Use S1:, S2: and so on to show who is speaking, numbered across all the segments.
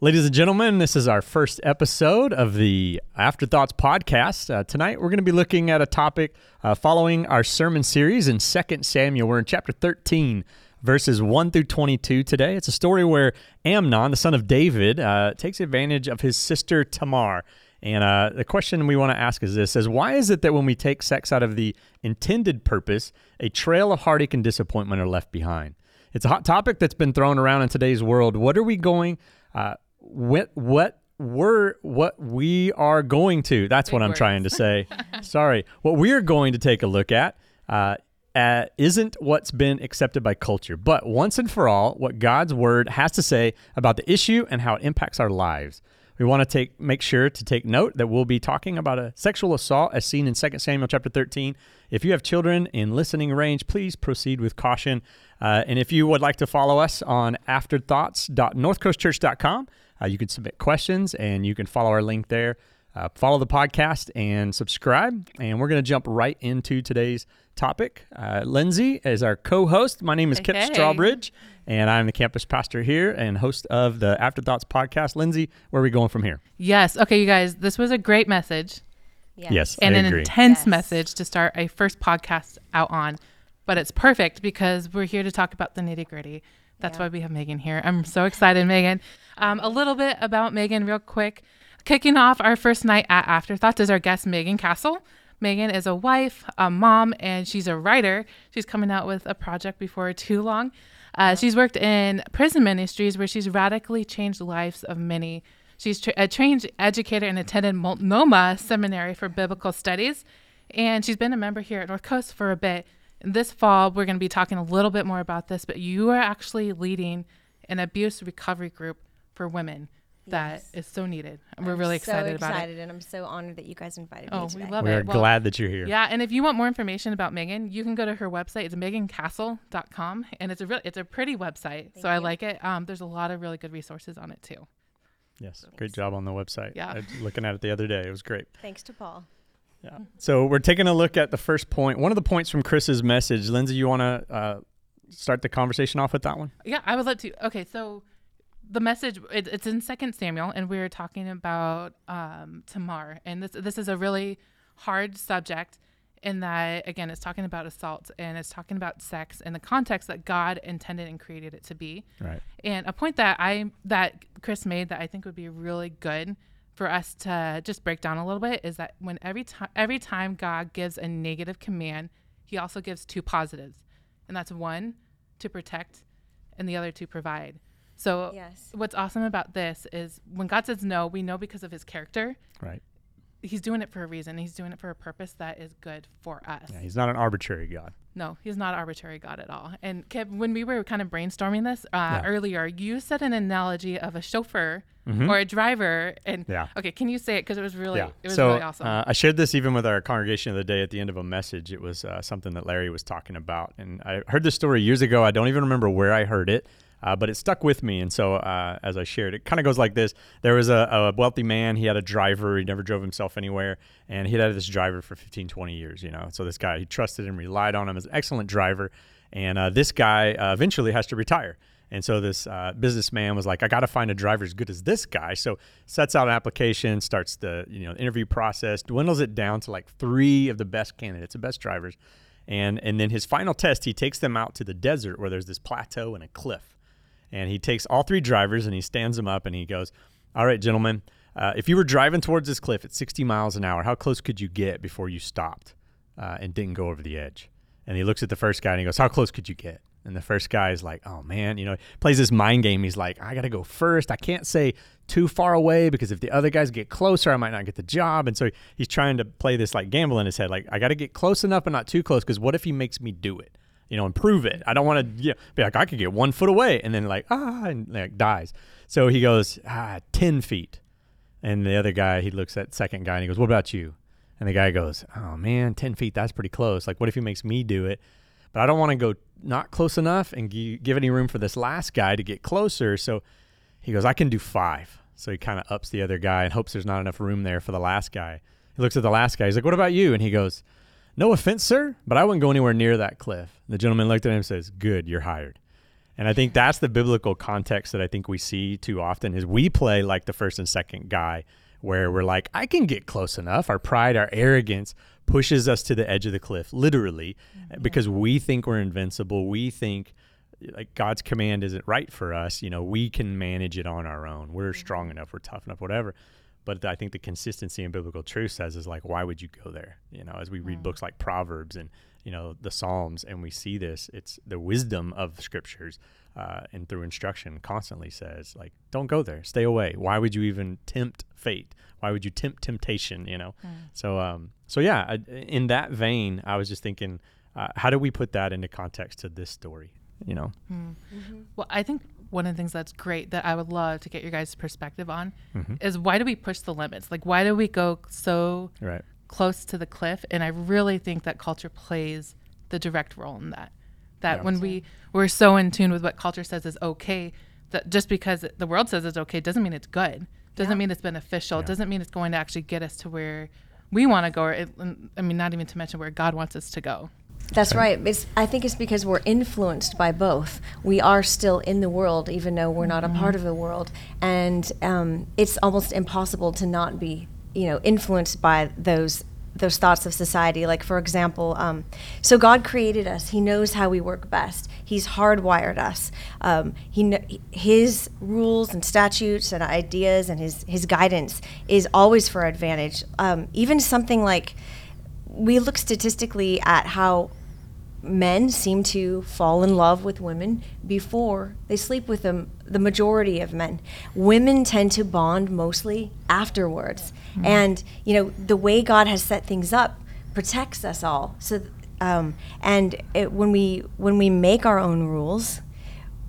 S1: Ladies and gentlemen, this is our first episode of the Afterthoughts podcast. Uh, tonight, we're going to be looking at a topic uh, following our sermon series in 2 Samuel. We're in chapter 13, verses 1 through 22 today. It's a story where Amnon, the son of David, uh, takes advantage of his sister Tamar. And uh, the question we want to ask is this: is why is it that when we take sex out of the intended purpose, a trail of heartache and disappointment are left behind? It's a hot topic that's been thrown around in today's world. What are we going? Uh, what what we're what we are going to that's
S2: Big
S1: what i'm
S2: words.
S1: trying to say. Sorry. What we're going to take a look at uh, uh, isn't what's been accepted by culture but once and for all what god's word has to say about the issue and how it impacts our lives. We want to take make sure to take note that we'll be talking about a sexual assault as seen in 2 samuel chapter 13 if you have children in listening range please proceed with caution. Uh, and if you would like to follow us on afterthoughts.northcoastchurch.com uh, you can submit questions and you can follow our link there. Uh, follow the podcast and subscribe. And we're going to jump right into today's topic. Uh, Lindsay is our co host. My name is Kip Strawbridge, and I'm the campus pastor here and host of the Afterthoughts podcast. Lindsay, where are we going from here?
S2: Yes. Okay, you guys, this was a great message
S1: Yes,
S2: and
S1: I
S2: an
S1: agree.
S2: intense
S3: Yes.
S2: message to start a first podcast out on. But it's perfect because we're here to talk about the nitty gritty. That's
S3: Yeah.
S2: why we have Megan here. I'm so excited, Megan. Um, a little bit about Megan, real quick. Kicking off our first night at Afterthoughts is our guest, Megan Castle. Megan is a wife, a mom, and she's a writer. She's coming out with a project before too long. Uh, she's worked in prison ministries where she's radically changed lives of many. She's tra- a trained educator and attended Multnomah Seminary for Biblical Studies, and she's been a member here at North Coast for a bit. And this fall, we're going to be talking a little bit more about this, but you are actually leading an abuse recovery group for women that is
S3: Yes.
S2: so needed. And we're
S3: I'm
S2: really
S3: so
S2: excited about it.
S3: So excited, and I'm so honored that you guys invited
S2: Oh,
S3: me
S2: we
S3: today.
S2: love
S1: We're.
S2: Well,
S1: glad that you're here.
S2: Yeah, and if you want more information about Megan, you can go to her website. It's megancastle.com, and it's a real, it's a pretty website. so I like it. Um, there's a lot of really good resources on it too.
S1: Yes, great job on the website.
S2: Yeah.
S1: I was looking at it the other day. It was great.
S3: Thanks to Paul.
S1: Yeah. So we're taking a look at the first point. One of the points from Chris's message. Lindsay, you want to uh, start the conversation off with that one?
S2: Yeah, I would love to. Okay, so the message it, it's in Second Samuel, and we are talking about um, Tamar, and this this is a really hard subject in that again, it's talking about assault and it's talking about sex in the context that God intended and created it to be.
S1: Right.
S2: And a point that I that Chris made that I think would be really good for us to just break down a little bit is that when every time every time God gives a negative command, he also gives two positives. And that's one to protect and the other to provide. So
S3: Yes.
S2: what's awesome about this is when God says no, we know because of his character.
S1: Right.
S2: He's doing it for a reason. He's doing it for a purpose that is good for us.
S1: Yeah, he's not an arbitrary God.
S2: No, he's not arbitrary God at all. And Kev, when we were kind of brainstorming this uh,
S1: Yeah.
S2: earlier, you said an analogy of a chauffeur or a driver. And
S1: Mm-hmm. Yeah.
S2: okay, can you say it because it was really
S1: yeah.
S2: it was
S1: so
S2: really awesome.
S1: uh, I shared this even with our congregation of the other day at the end of a message. It was uh, something that Larry was talking about, and I heard this story years ago. I don't even remember where I heard it. Uh, but it stuck with me, and so uh, as I shared, it kind of goes like this: There was a, a wealthy man. He had a driver. He never drove himself anywhere, and he had this driver for 15, 20 years. You know, so this guy he trusted and relied on him as an excellent driver, and uh, this guy uh, eventually has to retire. And so this uh, businessman was like, I got to find a driver as good as this guy. So sets out an application, starts the you know interview process, dwindles it down to like three of the best candidates, the best drivers, and and then his final test, he takes them out to the desert where there's this plateau and a cliff, and he takes all three drivers and he stands them up and he goes, "All right, gentlemen, uh, if you were driving towards this cliff at 60 miles an hour, how close could you get before you stopped uh, and didn't go over the edge?" And he looks at the first guy and he goes, "How close could you get?" And the first guy is like, "Oh man, you know," plays this mind game. He's like, "I got to go first. I can't say too far away because if the other guys get closer, I might not get the job." And so he's trying to play this like gamble in his head, like, "I got to get close enough but not too close because what if he makes me do it?" You know, improve it. I don't want to you know, be like, I could get one foot away and then like, ah, and like dies. So he goes, ah, 10 feet. And the other guy, he looks at second guy and he goes, What about you? And the guy goes, Oh man, 10 feet, that's pretty close. Like, what if he makes me do it? But I don't want to go not close enough and gi- give any room for this last guy to get closer. So he goes, I can do five. So he kind of ups the other guy and hopes there's not enough room there for the last guy. He looks at the last guy. He's like, What about you? And he goes, No offense, sir, but I wouldn't go anywhere near that cliff. The gentleman looked at him and says, Good, you're hired. And I think that's the biblical context that I think we see too often is we play like the first and second guy where we're like, I can get close enough. Our pride, our arrogance pushes us to the edge of the cliff, literally, mm-hmm. because we think we're invincible. We think like God's command isn't right for us. You know, we can manage it on our own. We're mm-hmm. strong enough. We're tough enough, whatever. But I think the consistency in biblical truth says is like, why would you go there? You know, as we read mm. books like Proverbs and you know the Psalms, and we see this, it's the wisdom of scriptures uh, and through instruction constantly says like, don't go there, stay away. Why would you even tempt fate? Why would you tempt temptation? You know. Mm. So um, so yeah, I, in that vein, I was just thinking, uh, how do we put that into context to this story? You know.
S2: Mm. Mm-hmm. Well, I think one of the things that's great that I would love to get your guys' perspective on mm-hmm. is why do we push the limits? Like, why do we go so right. close to the cliff? And I really think that culture plays the direct role in that. That yeah. when we we're so in tune with what culture says is okay, that just because the world says it's okay doesn't mean it's good. Doesn't yeah. mean it's beneficial. Yeah. Doesn't mean it's going to actually get us to where we want to go. Or it, I mean, not even to mention where God wants us to go.
S3: That's right. It's, I think it's because we're influenced by both. We are still in the world, even though we're not mm-hmm. a part of the world, and um, it's almost impossible to not be, you know, influenced by those those thoughts of society. Like for example, um, so God created us. He knows how we work best. He's hardwired us. Um, he kn- his rules and statutes and ideas and his his guidance is always for our advantage. Um, even something like we look statistically at how men seem to fall in love with women before they sleep with them the majority of men. Women tend to bond mostly afterwards. Mm-hmm. and you know the way god has set things up protects us all. So um, and it, when we when we make our own rules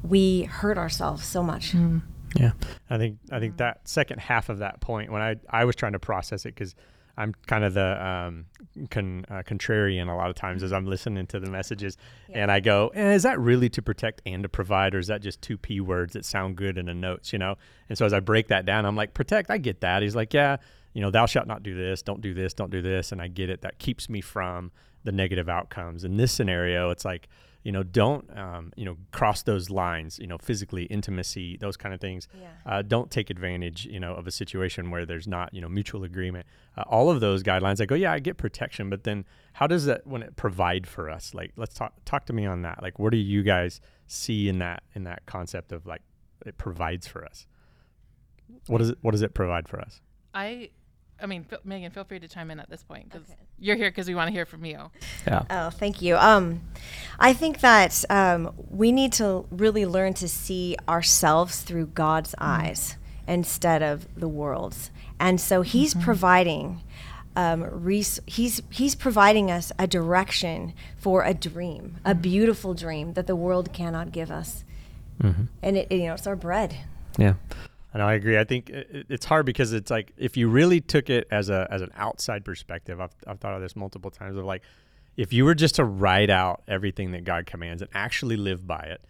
S3: we hurt ourselves so much. Mm.
S1: yeah. I think i think that second half of that point when i i was trying to process it because I'm kind of the um, con, uh, contrarian a lot of times as I'm listening to the messages, yeah. and I go, eh, "Is that really to protect and to provide, or is that just two p words that sound good in the notes?" You know. And so as I break that down, I'm like, "Protect, I get that." He's like, "Yeah, you know, thou shalt not do this, don't do this, don't do this," and I get it. That keeps me from the negative outcomes. In this scenario, it's like you know don't um, you know cross those lines you know physically intimacy those kind of things. Yeah. uh, don't take advantage you know of a situation where there's not you know mutual agreement. Uh, all of those guidelines i go yeah i get protection but then how does that when it provide for us? Like let's talk talk to me on that. Like what do you guys see in that in that concept of like it provides for us? What does it what does it provide for us?
S2: I I mean, Megan, feel free to chime in at this point because okay. you're here because we want to hear from you.
S3: Yeah. Oh, thank you. Um, I think that um, we need to really learn to see ourselves through God's mm eyes instead of the world's, and so He's mm-hmm. providing. Um, res- he's he's providing us a direction for a dream, a mm. beautiful dream that the world cannot give us, mm-hmm. and it, you know it's our bread.
S1: Yeah, I know I agree. I think it's hard because it's like if you really took it as a as an outside perspective, I've I've thought of this multiple times of like if you were just to write out everything that God commands and actually live by it,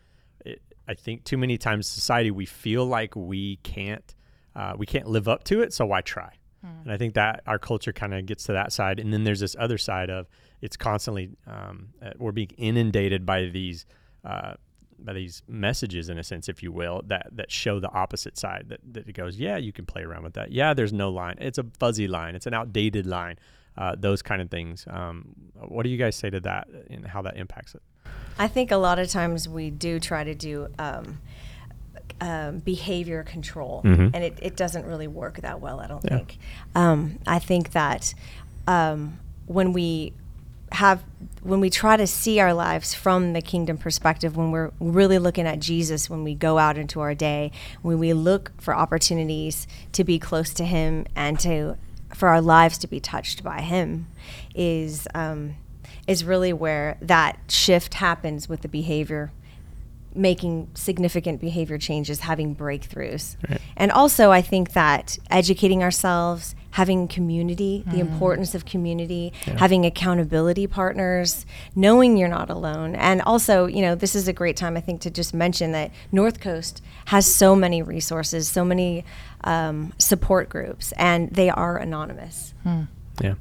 S1: it I think too many times society we feel like we can't uh, we can't live up to it, so why try? Hmm. And I think that our culture kind of gets to that side, and then there's this other side of it's constantly um, uh, we're being inundated by these uh, by these messages in a sense if you will that that show the opposite side that, that it goes yeah you can play around with that. Yeah there's no line. It's a fuzzy line. It's an outdated line. Uh, those kind of things. Um, what do you guys say to that and how that impacts it?
S3: I think a lot of times we do try to do um, um, behavior control mm-hmm. and it, it doesn't really work that well i don't yeah. think. Um, i think that um, when we have when we try to see our lives from the kingdom perspective when we're really looking at Jesus when we go out into our day when we look for opportunities to be close to him and to for our lives to be touched by him is um, is really where that shift happens with the behavior making significant behavior changes, having breakthroughs. Right. And also, I think that educating ourselves, having community, mm. the importance of community, yeah. having accountability partners, knowing you're not alone. And also, you know, this is a great time, I think, to just mention that North Coast has so many resources, so many um, support groups, and they are anonymous.
S1: Hmm. Yeah.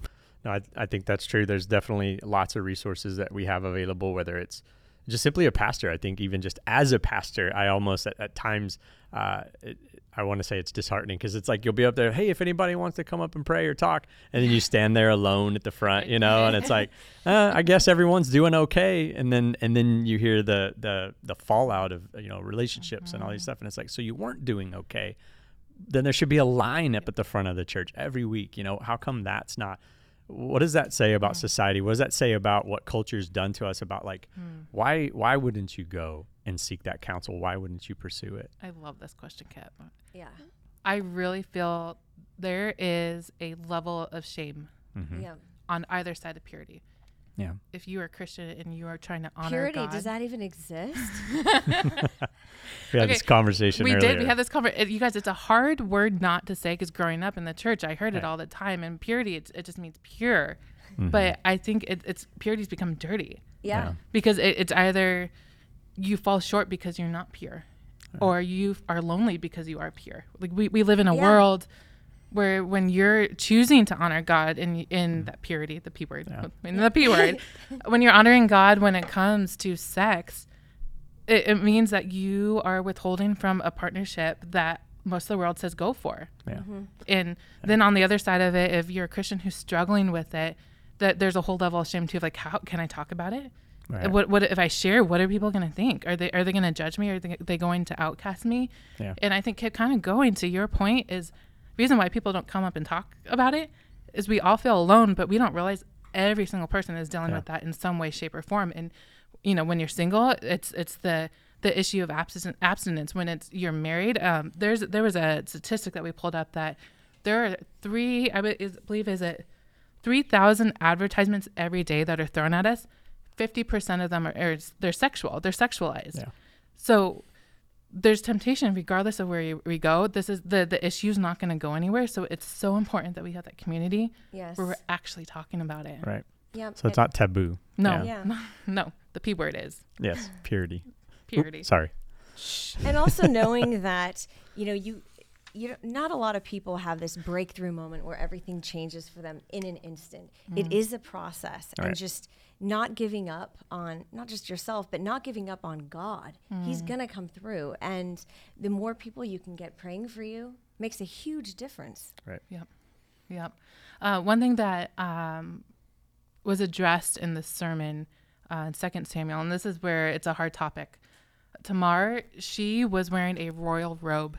S1: No, I, I think that's true. There's definitely lots of resources that we have available, whether it's just simply a pastor. I think even just as a pastor, I almost at, at times, uh, it, I want to say it's disheartening because it's like you'll be up there, hey, if anybody wants to come up and pray or talk, and then you stand there alone at the front, you know, and it's like, uh, I guess everyone's doing okay, and then and then you hear the the the fallout of you know relationships mm-hmm. and all these stuff, and it's like, so you weren't doing okay. Then there should be a line up at the front of the church every week. You know, how come that's not? What does that say about society? What does that say about what culture's done to us? About like, mm. why why wouldn't you go and seek that counsel? Why wouldn't you pursue it?
S2: I love this question, Kat.
S3: Yeah,
S2: I really feel there is a level of shame mm-hmm. yeah. on either side of purity.
S1: Yeah.
S2: If you are a Christian and you are trying to honor
S3: purity,
S2: God,
S3: does that even exist?
S1: we had okay. this conversation.
S2: We
S1: earlier.
S2: did. We had this conversation. You guys, it's a hard word not to say because growing up in the church, I heard it all the time. And purity, it, it just means pure. Mm-hmm. But I think it, it's purity's become dirty.
S3: Yeah. yeah.
S2: Because it, it's either you fall short because you're not pure, or you are lonely because you are pure. Like we, we live in a yeah. world where when you're choosing to honor God in in mm. that purity, the P word, yeah. in the P word, when you're honoring God when it comes to sex, it, it, means that you are withholding from a partnership that most of the world says go for.
S1: Yeah. Mm-hmm.
S2: And yeah. then on the other side of it, if you're a Christian who's struggling with it, that there's a whole level of shame too. Of like, how can I talk about it? Right. What what if I share? What are people going to think? Are they are they going to judge me? Are they, they going to outcast me?
S1: Yeah.
S2: And I think kind of going to your point is reason why people don't come up and talk about it is we all feel alone, but we don't realize every single person is dealing yeah. with that in some way, shape, or form. And you know, when you're single, it's it's the the issue of abstinence. When it's you're married, um, there's there was a statistic that we pulled up that there are three, I believe, is it three thousand advertisements every day that are thrown at us. Fifty percent of them are, are they're sexual. They're sexualized.
S1: Yeah.
S2: So there's temptation regardless of where we go. This is the the issue's not going to go anywhere. So it's so important that we have that community
S3: yes.
S2: where we're actually talking about it.
S1: Right.
S3: Yeah
S1: so it's not taboo.
S2: No. Yeah. no, no. The p word is.
S1: Yes. Purity.
S2: Purity.
S1: Oop, sorry.
S3: And also knowing that you know you you know, not a lot of people have this breakthrough moment where everything changes for them in an instant. Mm. It is a process, right. and just not giving up on not just yourself, but not giving up on God. Mm. He's gonna come through, and the more people you can get praying for you makes a huge difference.
S1: Right.
S2: Yep. Yep. Uh, one thing that um, was addressed in the sermon uh, in Second Samuel, and this is where it's a hard topic. Tamar, she was wearing a royal robe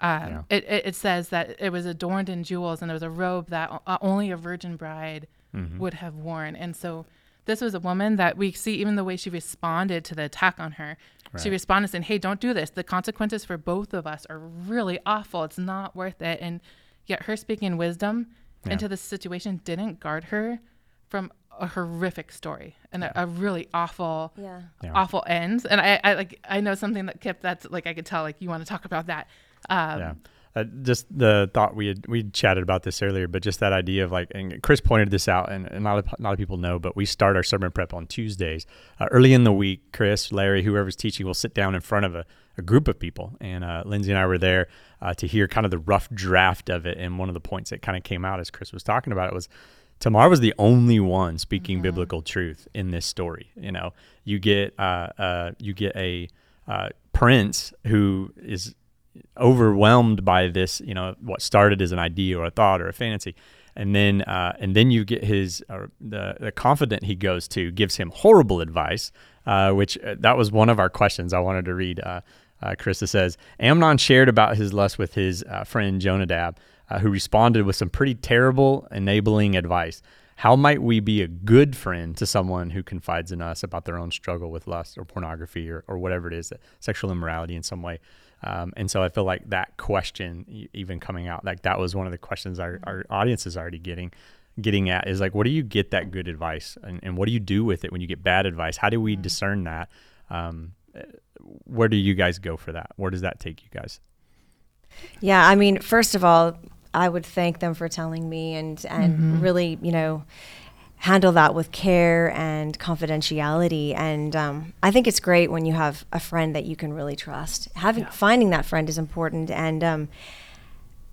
S2: um, yeah. it, it, it, says that it was adorned in jewels and it was a robe that only a virgin bride mm-hmm. would have worn. And so this was a woman that we see even the way she responded to the attack on her. Right. She responded saying, Hey, don't do this. The consequences for both of us are really awful. It's not worth it. And yet her speaking wisdom yeah. into the situation didn't guard her from a horrific story and yeah. a, a, really awful,
S3: yeah.
S2: awful end. And I, I like I know something that Kip that's like I could tell like you want to talk about that.
S1: Um, yeah. Uh, just the thought we had we chatted about this earlier, but just that idea of like, and Chris pointed this out, and, and not a lot of people know, but we start our sermon prep on Tuesdays uh, early in the week. Chris, Larry, whoever's teaching, will sit down in front of a, a group of people, and uh, Lindsay and I were there uh, to hear kind of the rough draft of it. And one of the points that kind of came out as Chris was talking about it was Tamar was the only one speaking mm-hmm. biblical truth in this story. You know, you get uh, uh, you get a prince who is overwhelmed by this, you know, what started as an idea or a thought or a fantasy. And then, uh, and then you get his uh, the the he goes to gives him horrible advice, uh, which uh, that was one of our questions I wanted to read. Uh, uh, Krista says Amnon shared about his lust with his friend Jonadab, who responded with some pretty terrible enabling advice. How might we be a good friend to someone who confides in us about their own struggle with lust or pornography or, or whatever it is, sexual immorality in some way? Um, and so I feel like that question, even coming out, like that was one of the questions our, our audience is already getting getting at is like, what do you get that good advice, and, and what do you do with it when you get bad advice? How do we mm-hmm. discern that? Um, where do you guys go for that? Where does that take you guys?
S3: Yeah, I mean, first of all, I would thank them for telling me and and mm-hmm. really, you know, handle that with care and confidentiality. And um, I think it's great when you have a friend that you can really trust. Having yeah. finding that friend is important. And um,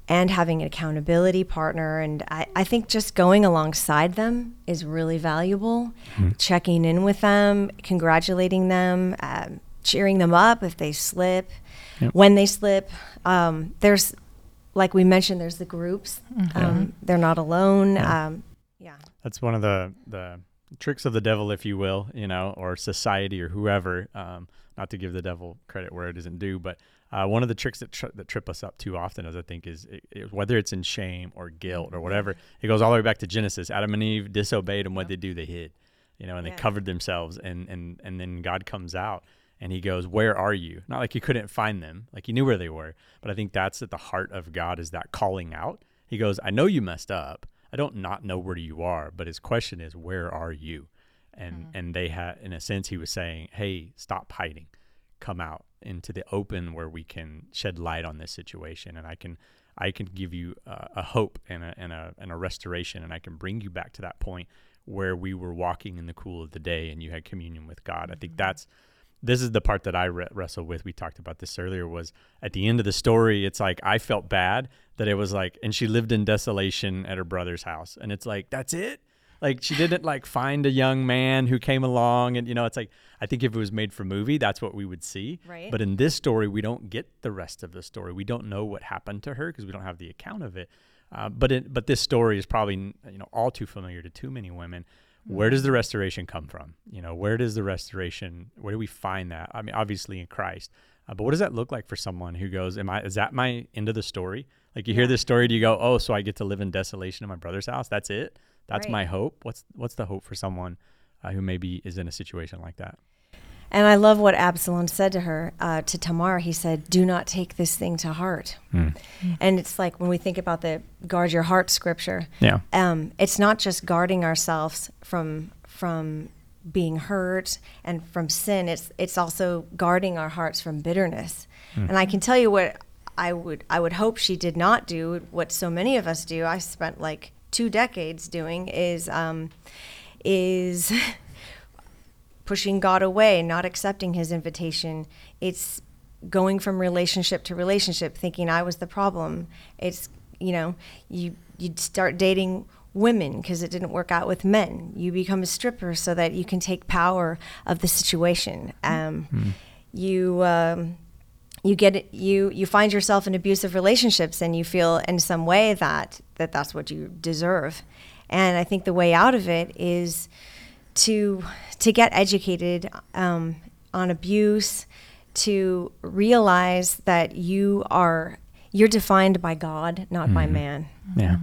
S3: and having an accountability partner. And I, I think just going alongside them is really valuable. Checking in with them, congratulating them, um, cheering them up if they slip,
S1: Yep.
S3: when they slip. Um, there's, like we mentioned, there's the groups. Um, they're not alone.
S1: Yeah.
S3: Um.
S1: That's one of the the tricks of the devil, if you will, you know, or society or whoever. Um, not to give the devil credit where it isn't due, but uh, one of the tricks that tri- that trip us up too often, as I think, is it, it- whether it's in shame or guilt or whatever. It goes all the way back to Genesis. Adam and Eve disobeyed, and what they do, they hid, you know, and
S3: Yeah.
S1: they covered themselves, and and and then God comes out. And he goes, "Where are you?" Not like he couldn't find them, like he knew where they were. But I think that's at the heart of God is that calling out. He goes, "I know you messed up. I don't not know where you are, but his question is, where are you? And and they had, in a sense, he was saying, hey, stop hiding, come out into the open where we can shed light on this situation, and I can I can give you uh, a hope and a, and a and a restoration, and I can bring you back to that point where we were walking in the cool of the day and you had communion with God. I think that's this is the part that I re- wrestle with. We talked about this earlier. Was at the end of the story, it's like I felt bad that it was like, and she lived in desolation at her brother's house, and it's like that's it. Like she didn't like find a young man who came along, and you know, it's like I think if it was made for movie, that's what we would see.
S3: Right.
S1: But in this story, we don't get the rest of the story. We don't know what happened to her because we don't have the account of it. Uh, but it, but this story is probably you know all too familiar to too many women. Where does the restoration come from? You know, where does the restoration? Where do we find that? I mean, obviously in Christ. Uh, but what does that look like for someone who goes, "Am I? Is that my end of the story?" Like you hear this story, do you go, "Oh, so I get to live in desolation in my brother's house? That's it? That's
S3: Right.
S1: my hope." What's what's the hope for someone uh, who maybe is in a situation like that?
S3: And I love what Absalom said to her, uh, to Tamar. He said, Do not take this thing to heart. And it's like when we think about the guard your heart scripture,
S1: Yeah.
S3: um, it's not just guarding ourselves from from being hurt and from sin. It's it's also guarding our hearts from bitterness. And I can tell you what I would I would hope she did not do. What so many of us do. I spent like two decades doing is um, is pushing God away, not accepting His invitation. It's going from relationship to relationship, thinking I was the problem. It's you know you you start dating women because it didn't work out with men. You become a stripper so that you can take power of the situation. Um, You. Um, you get it, you you find yourself in abusive relationships and you feel in some way that that that's what you deserve and i think the way out of it is to to get educated um, on abuse to realize that you are you're defined by god not by man
S1: Yeah.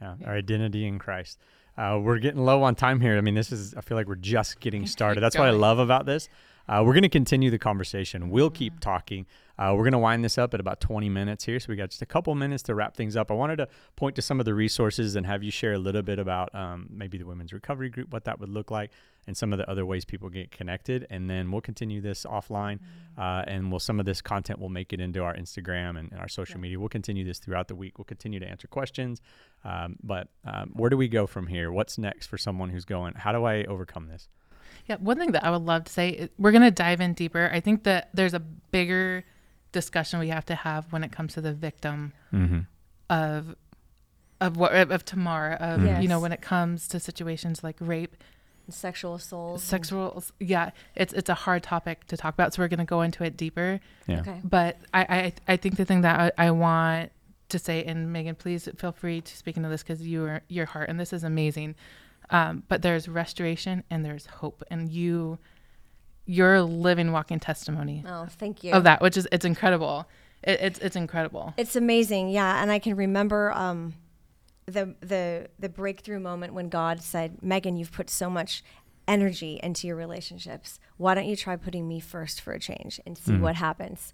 S1: Yeah. Our identity in Christ. Uh, we're getting low on time here. I mean, this is, I feel like we're just getting started. That's what I love about this. Uh, we're going to continue the conversation. We'll keep talking. Uh, we're going to wind this up at about 20 minutes here. So we got just a couple minutes to wrap things up. I wanted to point to some of the resources and have you share a little bit about um, maybe the Women's Recovery Group, what that would look like, and some of the other ways people get connected. And then we'll continue this offline. Uh, and we'll, some of this content will make it into our Instagram and, and our social media. We'll continue this throughout the week. We'll continue to answer questions. Um, but um, where do we go from here? What's next for someone who's going, how do I overcome this?
S2: Yeah, one thing that I would love to say, is we're going to dive in deeper. I think that there's a bigger discussion we have to have when it comes to the victim
S1: Mm-hmm.
S2: of of what of Tamara of you know when it comes to situations like rape,
S3: sexual assault
S2: sexual yeah, it's it's a hard topic to talk about. So we're going to go into it deeper.
S1: Yeah.
S3: okay
S2: But I I, I think the thing that I, I want to say, and Megan, please feel free to speak into this because you are your heart, and this is amazing. Um, but there's restoration and there's hope, and you, you're a living, walking testimony
S3: oh thank you
S2: of that, which is it's incredible. It, it's it's incredible.
S3: It's amazing, yeah. And I can remember um, the the the breakthrough moment when God said, "Megan, you've put so much energy into your relationships. Why don't you try putting me first for a change and see what happens?"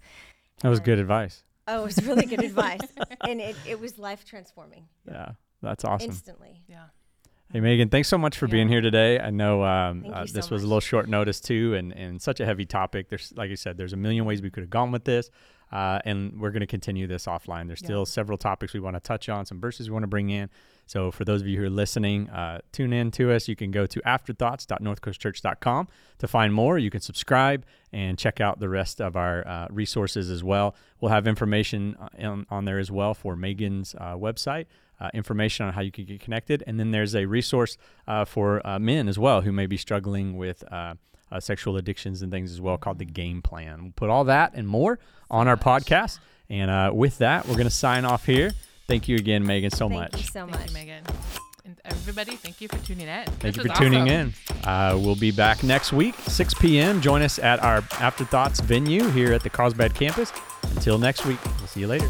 S1: That was good advice.
S3: Oh, it was really good advice, and it, it was life transforming
S1: Yeah. That's awesome.
S3: instantly.
S2: Yeah.
S1: Hey, Megan, thanks so much for being here today. I know um, uh,
S3: so
S1: this was a little short notice too, and, and such a heavy topic. There's, like I said, there's a million ways we could have gone with this. Uh, and we're going to continue this offline. There's still several topics we want to touch on, some verses we want to bring in. So for those of you who are listening, uh, tune in to us. You can go to afterthoughts.northcoastchurch.com to find more. You can subscribe and check out the rest of our uh, resources as well. We'll have information uh, on, on there as well for Megan's uh, website. Uh, information on how you can get connected. And then there's a resource uh, for uh, men as well who may be struggling with uh, uh, sexual addictions and things as well called the Game Plan. We'll put all that and more on our podcast. And uh, with that, we're going to sign off here. Thank you again, Megan, so
S3: Thank
S1: much.
S3: Thank you so
S2: Thank
S3: much.
S2: you, Megan. And everybody, thank you for tuning in.
S1: Thank
S2: This
S1: you for
S2: was
S1: tuning in. Uh, we'll be back next week, 6 p.m. Join us at our Afterthoughts venue here at the Carlsbad campus. Until next week, we'll see you later.